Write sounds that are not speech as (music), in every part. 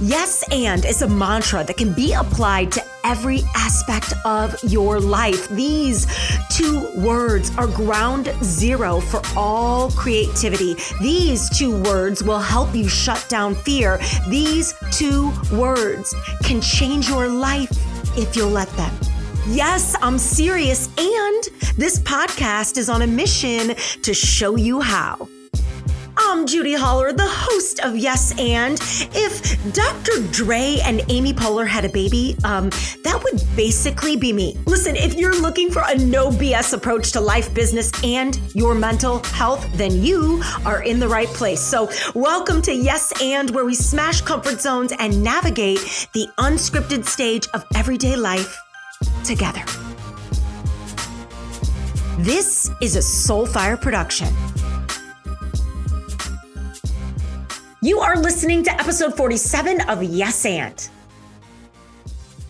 Yes, and is a mantra that can be applied to every aspect of your life. These two words are ground zero for all creativity. These two words will help you shut down fear. These two words can change your life if you'll let them. Yes, I'm serious. And this podcast is on a mission to show you how. I'm Judi Holler, the host of Yes and. If Dr. Dre and Amy Poehler had a baby, um, that would basically be me. Listen, if you're looking for a no BS approach to life, business, and your mental health, then you are in the right place. So, welcome to Yes and, where we smash comfort zones and navigate the unscripted stage of everyday life together. This is a Soulfire production. You are listening to episode 47 of Yes and.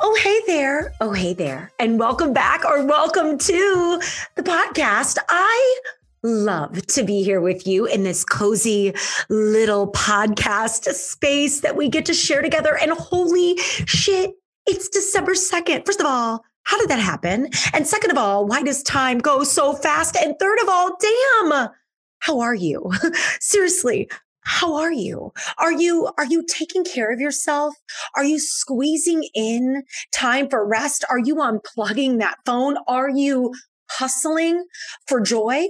Oh, hey there. Oh, hey there. And welcome back or welcome to the podcast. I love to be here with you in this cozy little podcast space that we get to share together. And holy shit, it's December 2nd. First of all, how did that happen? And second of all, why does time go so fast? And third of all, damn, how are you? (laughs) Seriously, how are you? Are you, are you taking care of yourself? Are you squeezing in time for rest? Are you unplugging that phone? Are you hustling for joy?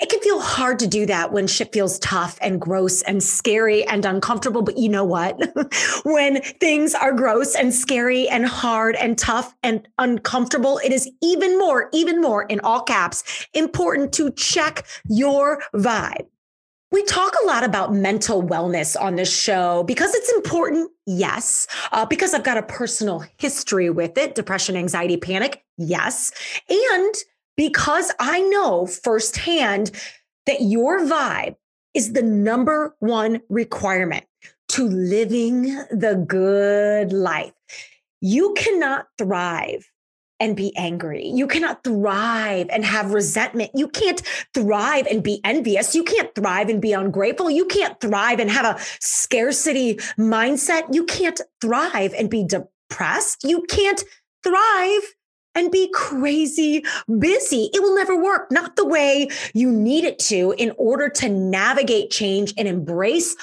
It can feel hard to do that when shit feels tough and gross and scary and uncomfortable. But you know what? (laughs) when things are gross and scary and hard and tough and uncomfortable, it is even more, even more in all caps important to check your vibe. We talk a lot about mental wellness on this show because it's important. Yes. Uh, because I've got a personal history with it depression, anxiety, panic. Yes. And because I know firsthand that your vibe is the number one requirement to living the good life. You cannot thrive and be angry. You cannot thrive and have resentment. You can't thrive and be envious. You can't thrive and be ungrateful. You can't thrive and have a scarcity mindset. You can't thrive and be depressed. You can't thrive and be crazy busy. It will never work, not the way you need it to in order to navigate change and embrace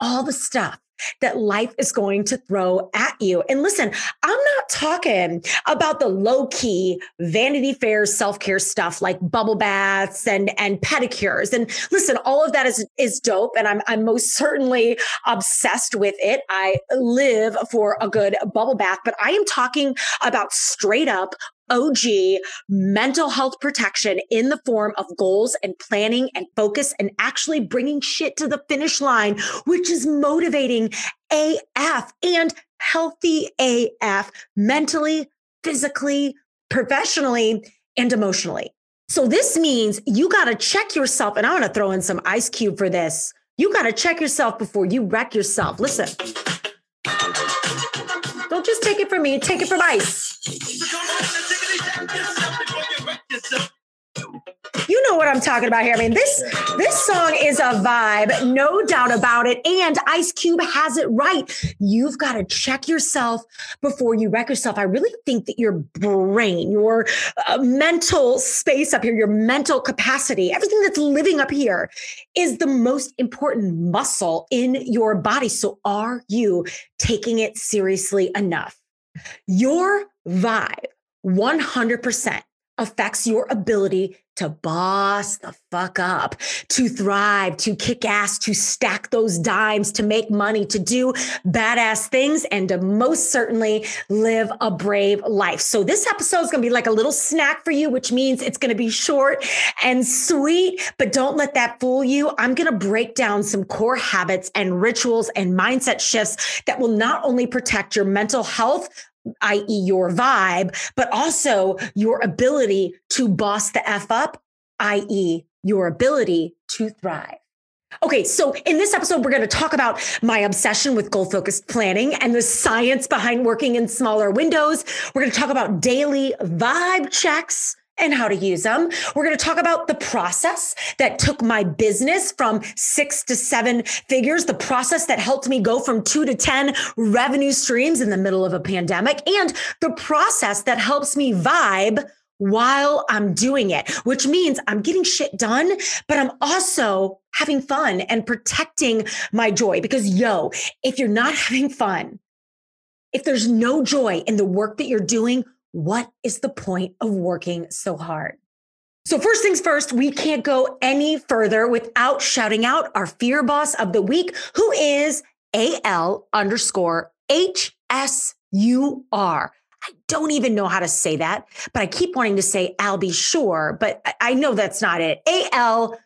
all the stuff that life is going to throw at you. And listen, I'm not talking about the low key Vanity Fair self care stuff like bubble baths and, and pedicures. And listen, all of that is, is dope. And I'm, I'm most certainly obsessed with it. I live for a good bubble bath, but I am talking about straight up OG mental health protection in the form of goals and planning and focus and actually bringing shit to the finish line, which is motivating AF and healthy AF mentally, physically, professionally, and emotionally. So this means you got to check yourself. And I want to throw in some Ice Cube for this. You got to check yourself before you wreck yourself. Listen. Don't just take it from me, take it from ice. You know what I'm talking about here. I mean, this this song is a vibe, no doubt about it. And Ice Cube has it right. You've got to check yourself before you wreck yourself. I really think that your brain, your uh, mental space up here, your mental capacity, everything that's living up here is the most important muscle in your body. So are you taking it seriously enough? Your vibe 100% affects your ability to boss the fuck up, to thrive, to kick ass, to stack those dimes, to make money, to do badass things, and to most certainly live a brave life. So, this episode is going to be like a little snack for you, which means it's going to be short and sweet, but don't let that fool you. I'm going to break down some core habits and rituals and mindset shifts that will not only protect your mental health, i.e., your vibe, but also your ability to boss the F up, i.e., your ability to thrive. Okay, so in this episode, we're going to talk about my obsession with goal focused planning and the science behind working in smaller windows. We're going to talk about daily vibe checks and how to use them. We're going to talk about the process that took my business from six to seven figures, the process that helped me go from two to 10 revenue streams in the middle of a pandemic, and the process that helps me vibe while I'm doing it, which means I'm getting shit done, but I'm also having fun and protecting my joy because yo, if you're not (laughs) having fun, if there's no joy in the work that you're doing, what is the point of working so hard? So, first things first, we can't go any further without shouting out our fear boss of the week, who is AL underscore HSUR. I don't even know how to say that, but I keep wanting to say I'll be sure, but I know that's not it. A L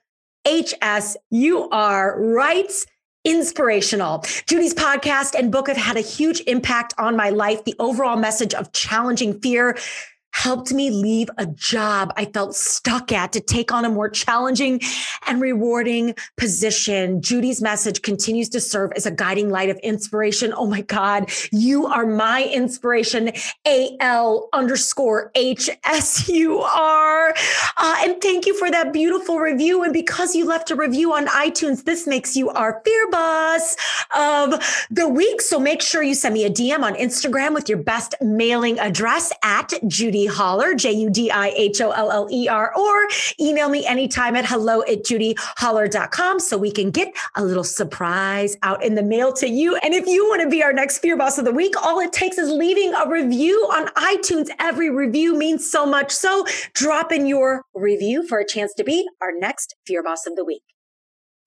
H S U R writes inspirational. Judi's podcast and book have had a huge impact on my life. The overall message of challenging fear helped me leave a job I felt stuck at to take on a more challenging and rewarding position. Judi's message continues to serve as a guiding light of inspiration. Oh my God, you are my inspiration. A L underscore H S U R. Uh, and thank you for that beautiful review. And because you left a review on iTunes, this makes you our fear boss of the week. So make sure you send me a DM on Instagram with your best mailing address at Judy Holler, J U D I H O L L E R, or email me anytime at hello at judiholler.com so we can get a little surprise out in the mail to you. And if you want to be our next Fear Boss of the Week, all it takes is leaving a review on iTunes. Every review means so much. So drop in your review for a chance to be our next Fear Boss of the Week.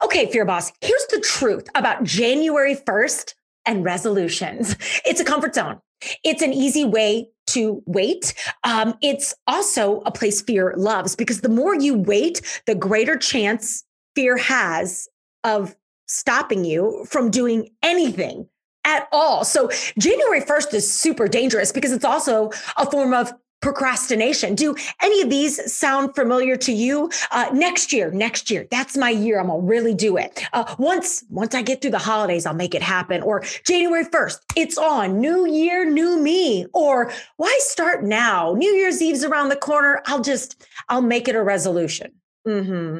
Okay, Fear Boss, here's the truth about January 1st and resolutions. It's a comfort zone. It's an easy way to wait. Um, it's also a place fear loves because the more you wait, the greater chance fear has of stopping you from doing anything at all. So January 1st is super dangerous because it's also a form of procrastination. Do any of these sound familiar to you? Uh, next year, next year, that's my year. I'm gonna really do it. Uh, once, once I get through the holidays, I'll make it happen. Or January 1st, it's on. New year, new me. Or why start now? New Year's Eve's around the corner. I'll just, I'll make it a resolution. Mm-hmm.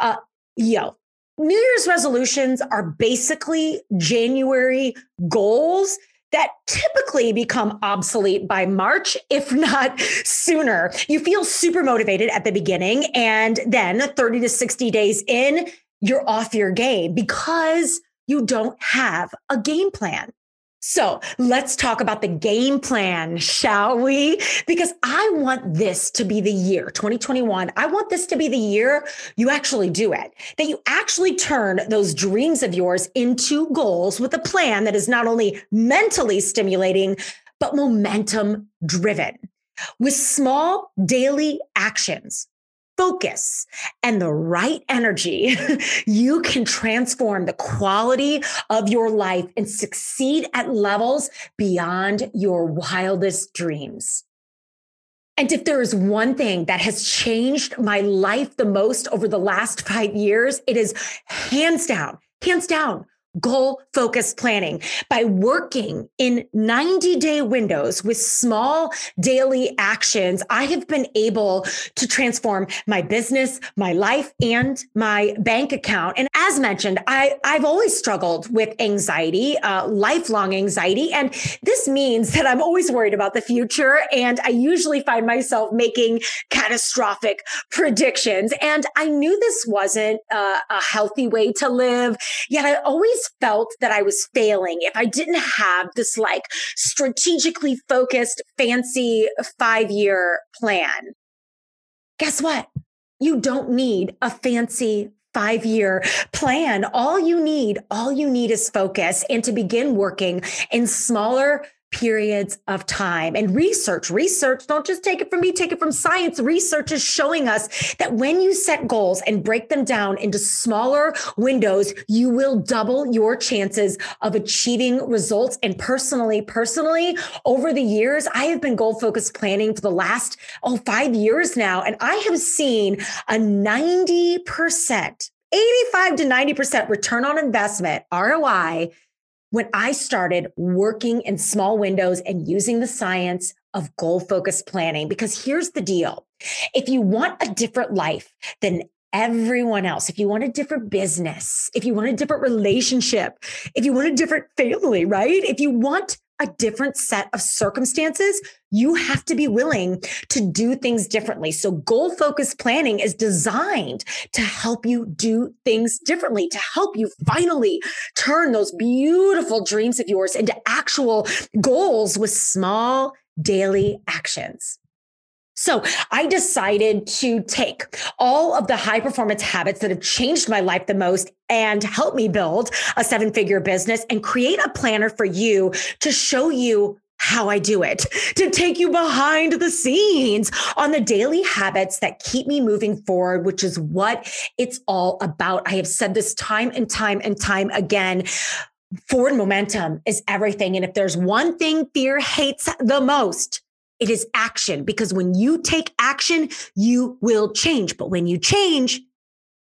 Uh, yo, New Year's resolutions are basically January goals that typically become obsolete by March, if not sooner. You feel super motivated at the beginning, and then 30 to 60 days in, you're off your game because you don't have a game plan. So let's talk about the game plan, shall we? Because I want this to be the year 2021. I want this to be the year you actually do it, that you actually turn those dreams of yours into goals with a plan that is not only mentally stimulating, but momentum driven. With small daily actions, focus and the right energy, (laughs) you can transform the quality of your life and succeed at levels beyond your wildest dreams. And if there is one thing that has changed my life the most over the last five years, it is hands down, hands down, goal focused planning by working in 90 day windows with small daily actions. I have been able to transform my business, my life, and my bank account. And as mentioned, I, I've always struggled with anxiety, uh, lifelong anxiety. And this means that I'm always worried about the future. And I usually find myself making catastrophic predictions. And I knew this wasn't uh, a healthy way to live. Yet I always always felt that I was failing if I didn't have this like strategically focused, fancy five year plan. Guess what? You don't need a fancy five year plan. All you need, all you need is focus and to begin working in smaller periods of time. And research, research, don't just take it from me, take it from science. Research is showing us that when you set goals and break them down into smaller windows, you will double your chances of achieving results. And personally, personally, over the years, I have been goal focused planning for the last, oh, five years now. And I have seen a 90%, 85 to 90% return on investment, ROI when I started working in small windows and using the science of goal focused planning. Because here's the deal If you want a different life than everyone else, if you want a different business, if you want a different relationship, if you want a different family, right? If you want a different set of circumstances, you have to be willing to do things differently. So goal focused planning is designed to help you do things differently, to help you finally turn those beautiful dreams of yours into actual goals with small daily actions. So I decided to take all of the high performance habits that have changed my life the most and help me build a seven figure business and create a planner for you to show you how I do it, to take you behind the scenes on the daily habits that keep me moving forward, which is what it's all about. I have said this time and time and time again. Forward momentum is everything. And if there's one thing fear hates the most, it is action because when you take action, you will change. But when you change,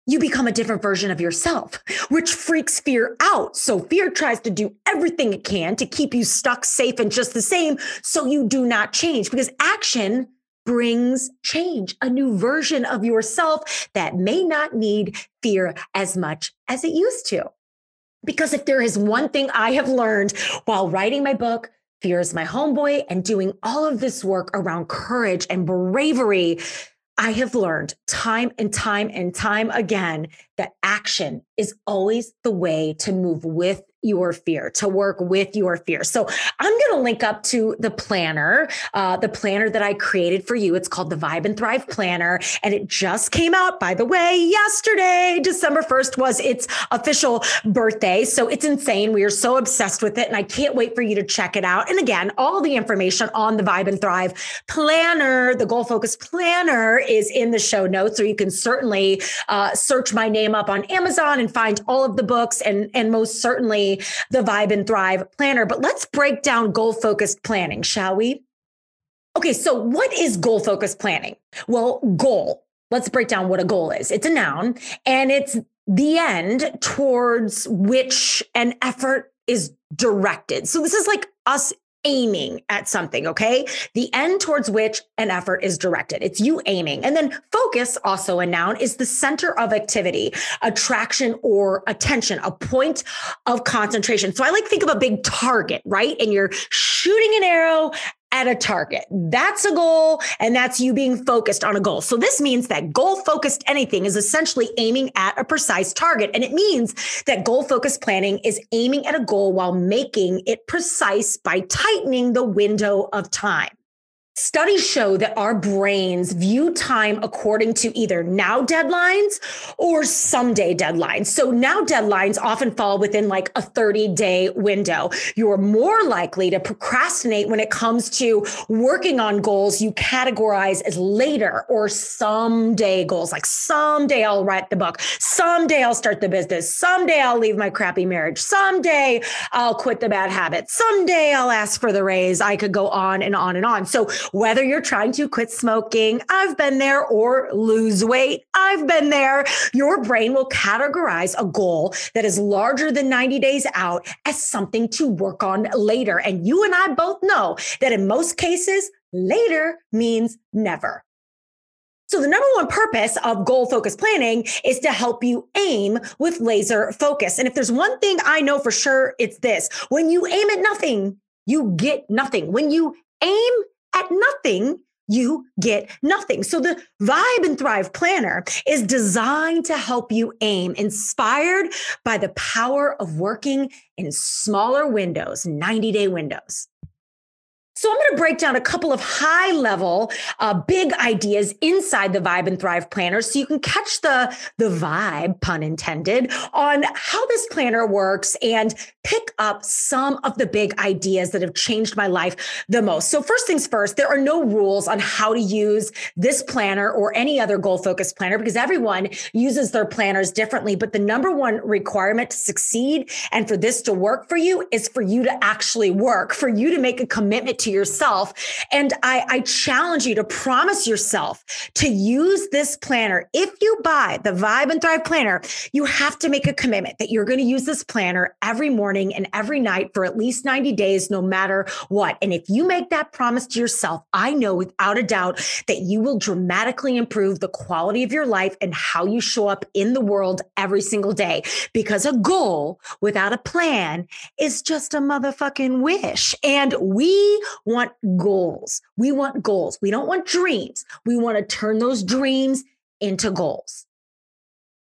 you become a different version of yourself, which freaks fear out. So fear tries to do everything it can to keep you stuck, safe, and just the same. So you do not change because action brings change, a new version of yourself that may not need fear as much as it used to. Because if there is one thing I have learned while writing my book, Fear is my homeboy, and doing all of this work around courage and bravery, I have learned time and time and time again that action is always the way to move with your fear, to work with your fear. So I'm going to link up to the planner, uh, the planner that I created for you. It's called the Vibe and Thrive Planner. And it just came out, by the way, yesterday. December 1st was its official birthday. So it's insane. We are so obsessed with it. And I can't wait for you to check it out. And again, all the information on the Vibe and Thrive Planner, the Goal Focus Planner is in the show notes. So you can certainly uh, search my name up on Amazon and find all of the books and, and most certainly the Vibe and Thrive planner. But let's break down goal focused planning, shall we? Okay, so what is goal focused planning? Well, goal. Let's break down what a goal is. It's a noun and it's the end towards which an effort is directed. So this is like us aiming at something, okay? The end towards which an effort is directed. It's you aiming. And then focus, also a noun, is the center of activity, attraction or attention, a point of concentration. So I like think of a big target, right? And you're shooting an arrow at a target. That's a goal, and that's you being focused on a goal. So, this means that goal focused anything is essentially aiming at a precise target. And it means that goal focused planning is aiming at a goal while making it precise by tightening the window of time. Studies show that our brains view time according to either now deadlines or someday deadlines. So now deadlines often fall within like a 30 day window. You're more likely to procrastinate when it comes to working on goals you categorize as later or someday goals. Like someday I'll write the book. Someday I'll start the business. Someday I'll leave my crappy marriage. Someday I'll quit the bad habit, Someday I'll ask for the raise. I could go on and on and on. So whether you're trying to quit smoking, I've been there, or lose weight, I've been there, your brain will categorize a goal that is larger than 90 days out as something to work on later. And you and I both know that in most cases, later means never. So the number one purpose of goal focused planning is to help you aim with laser focus. And if there's one thing I know for sure, it's this. When you aim at nothing, you get nothing. When you aim at nothing, you get nothing. So the Vibe and Thrive Planner is designed to help you aim, inspired by the power of working in smaller windows, 90 day windows. So I'm going to break down a couple of high level, uh, big ideas inside the Vibe and Thrive planner so you can catch the, the vibe, pun intended, on how this planner works and pick up some of the big ideas that have changed my life the most. So first things first, there are no rules on how to use this planner or any other goal focused planner because everyone uses their planners differently. But the number one requirement to succeed and for this to work for you is for you to actually work, for you to make a commitment yourself. And I, I challenge you to promise yourself to use this planner. If you buy the Vibe and Thrive planner, you have to make a commitment that you're going to use this planner every morning and every night for at least 90 days, no matter what. And if you make that promise to yourself, I know without a doubt that you will dramatically improve the quality of your life and how you show up in the world every single day. Because a goal without a plan is just a motherfucking wish. And we want goals. We want goals. We don't want dreams. We want to turn those dreams into goals.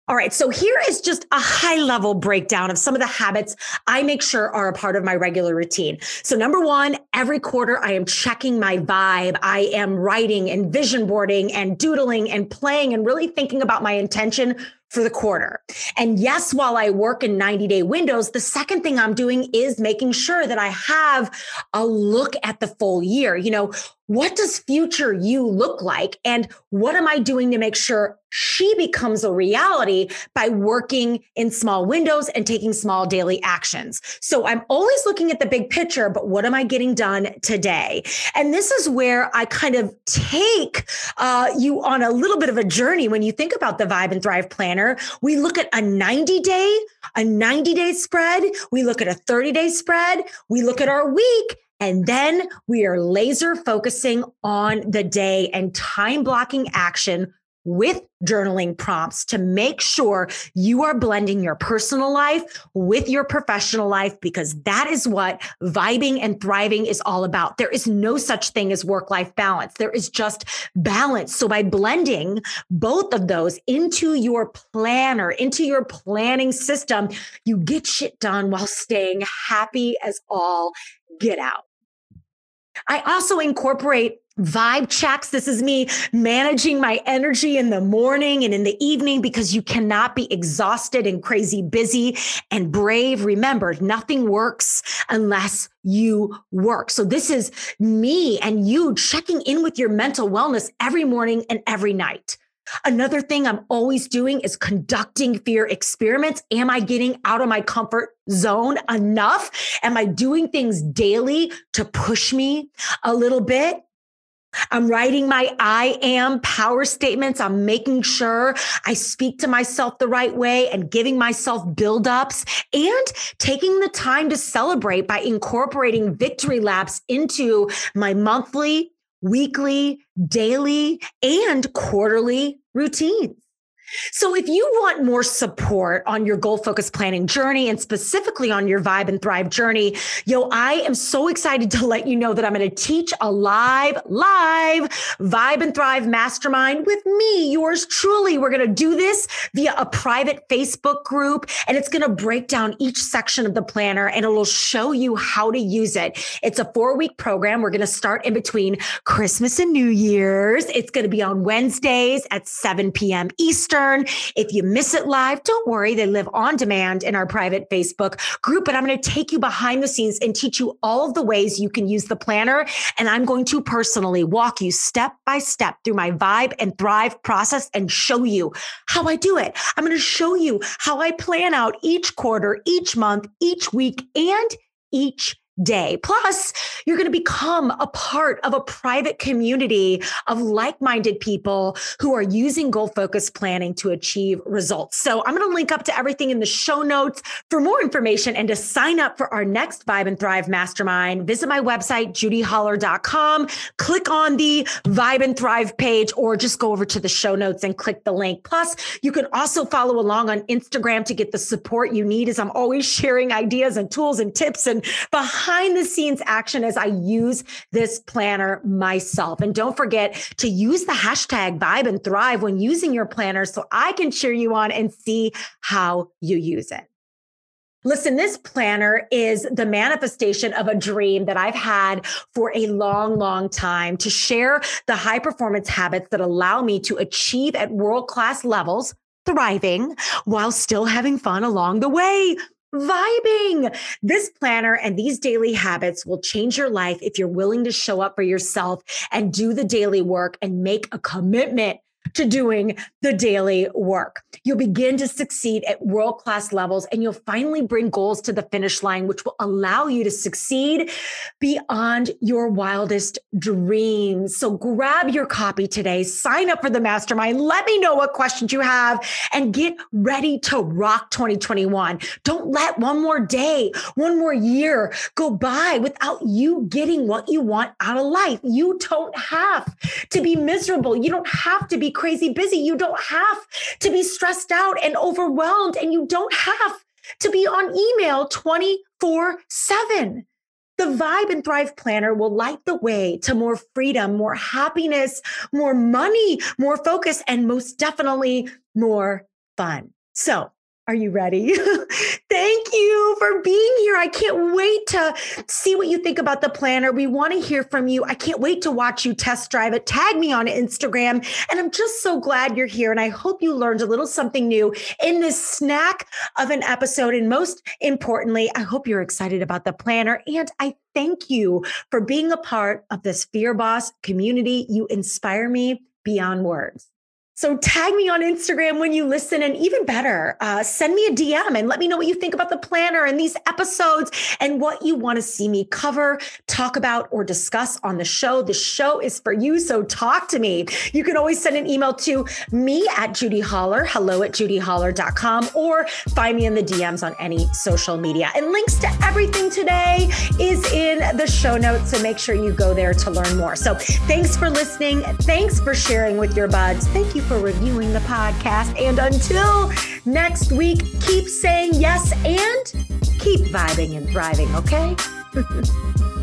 All right. So here is just a high level breakdown of some of the habits I make sure are a part of my regular routine. So number one, every quarter I am checking my vibe. I am writing and vision boarding and doodling and playing and really thinking about my intention for the quarter. And yes, while I work in 90 day windows, the second thing I'm doing is making sure that I have a look at the full year. You know, what does future you look like? And what am I doing to make sure she becomes a reality by working in small windows and taking small daily actions? So I'm always looking at the big picture, but what am I getting done today? And this is where I kind of take uh, you on a little bit of a journey when you think about the Vibe and Thrive Planner. We look at a 90 day, a 90 day spread. We look at a 30 day spread. We look at our week and then we are laser focusing on the day and time blocking action with journaling prompts to make sure you are blending your personal life with your professional life because that is what vibing and thriving is all about. There is no such thing as work life balance. There is just balance. So by blending both of those into your planner, into your planning system, you get shit done while staying happy as all get out. I also incorporate vibe checks. This is me managing my energy in the morning and in the evening because you cannot be exhausted and crazy busy and brave. Remember, nothing works unless you work. So this is me and you checking in with your mental wellness every morning and every night. Another thing I'm always doing is conducting fear experiments. Am I getting out of my comfort zone enough? Am I doing things daily to push me a little bit? I'm writing my I am power statements. I'm making sure I speak to myself the right way and giving myself buildups and taking the time to celebrate by incorporating victory laps into my monthly weekly, daily, and quarterly routines. So if you want more support on your goal focused planning journey and specifically on your vibe and thrive journey, yo, I am so excited to let you know that I'm going to teach a live, live vibe and thrive mastermind with me, yours truly. We're going to do this via a private Facebook group and it's going to break down each section of the planner and it'll show you how to use it. It's a four week program. We're going to start in between Christmas and New Year's. It's going to be on Wednesdays at 7 p.m. Eastern. If you miss it live, don't worry. They live on demand in our private Facebook group, but I'm going to take you behind the scenes and teach you all of the ways you can use the planner. And I'm going to personally walk you step by step through my vibe and thrive process and show you how I do it. I'm going to show you how I plan out each quarter, each month, each week, and each day. Plus, you're going to become a part of a private community of like minded people who are using goal focused planning to achieve results. So, I'm going to link up to everything in the show notes for more information and to sign up for our next Vibe and Thrive Mastermind. Visit my website, judiholler.com, click on the Vibe and Thrive page, or just go over to the show notes and click the link. Plus, you can also follow along on Instagram to get the support you need as I'm always sharing ideas and tools and tips and behind behind the scenes action as I use this planner myself. And don't forget to use the hashtag vibe and thrive when using your planner so I can cheer you on and see how you use it. Listen, this planner is the manifestation of a dream that I've had for a long, long time to share the high performance habits that allow me to achieve at world class levels, thriving while still having fun along the way vibing. This planner and these daily habits will change your life if you're willing to show up for yourself and do the daily work and make a commitment to doing the daily work. You'll begin to succeed at world class levels and you'll finally bring goals to the finish line, which will allow you to succeed beyond your wildest dreams. So grab your copy today, sign up for the mastermind. Let me know what questions you have and get ready to rock 2021. Don't let one more day, one more year go by without you getting what you want out of life. You don't have to be miserable. You don't have to be crazy busy. You don't have to be stressed out and overwhelmed. And you don't have to be on email 24 7. The Vibe and Thrive Planner will light the way to more freedom, more happiness, more money, more focus, and most definitely more fun. So are you ready? (laughs) Thank you for being here. I can't wait to see what you think about the planner. We want to hear from you. I can't wait to watch you test drive it. Tag me on Instagram. And I'm just so glad you're here. And I hope you learned a little something new in this snack of an episode. And most importantly, I hope you're excited about the planner. And I thank you for being a part of this Fear Boss community. You inspire me beyond words. So tag me on Instagram when you listen, and even better, uh, send me a DM and let me know what you think about the planner and these episodes and what you want to see me cover, talk about, or discuss on the show. The show is for you, so talk to me. You can always send an email to me at Judi Holler, hello at judiholler.com, or find me in the DMs on any social media. And links to everything today is in the show notes, so make sure you go there to learn more. So thanks for listening. Thanks for sharing with your buds. Thank you for reviewing the podcast. And until next week, keep saying yes and keep vibing and thriving, okay? (laughs)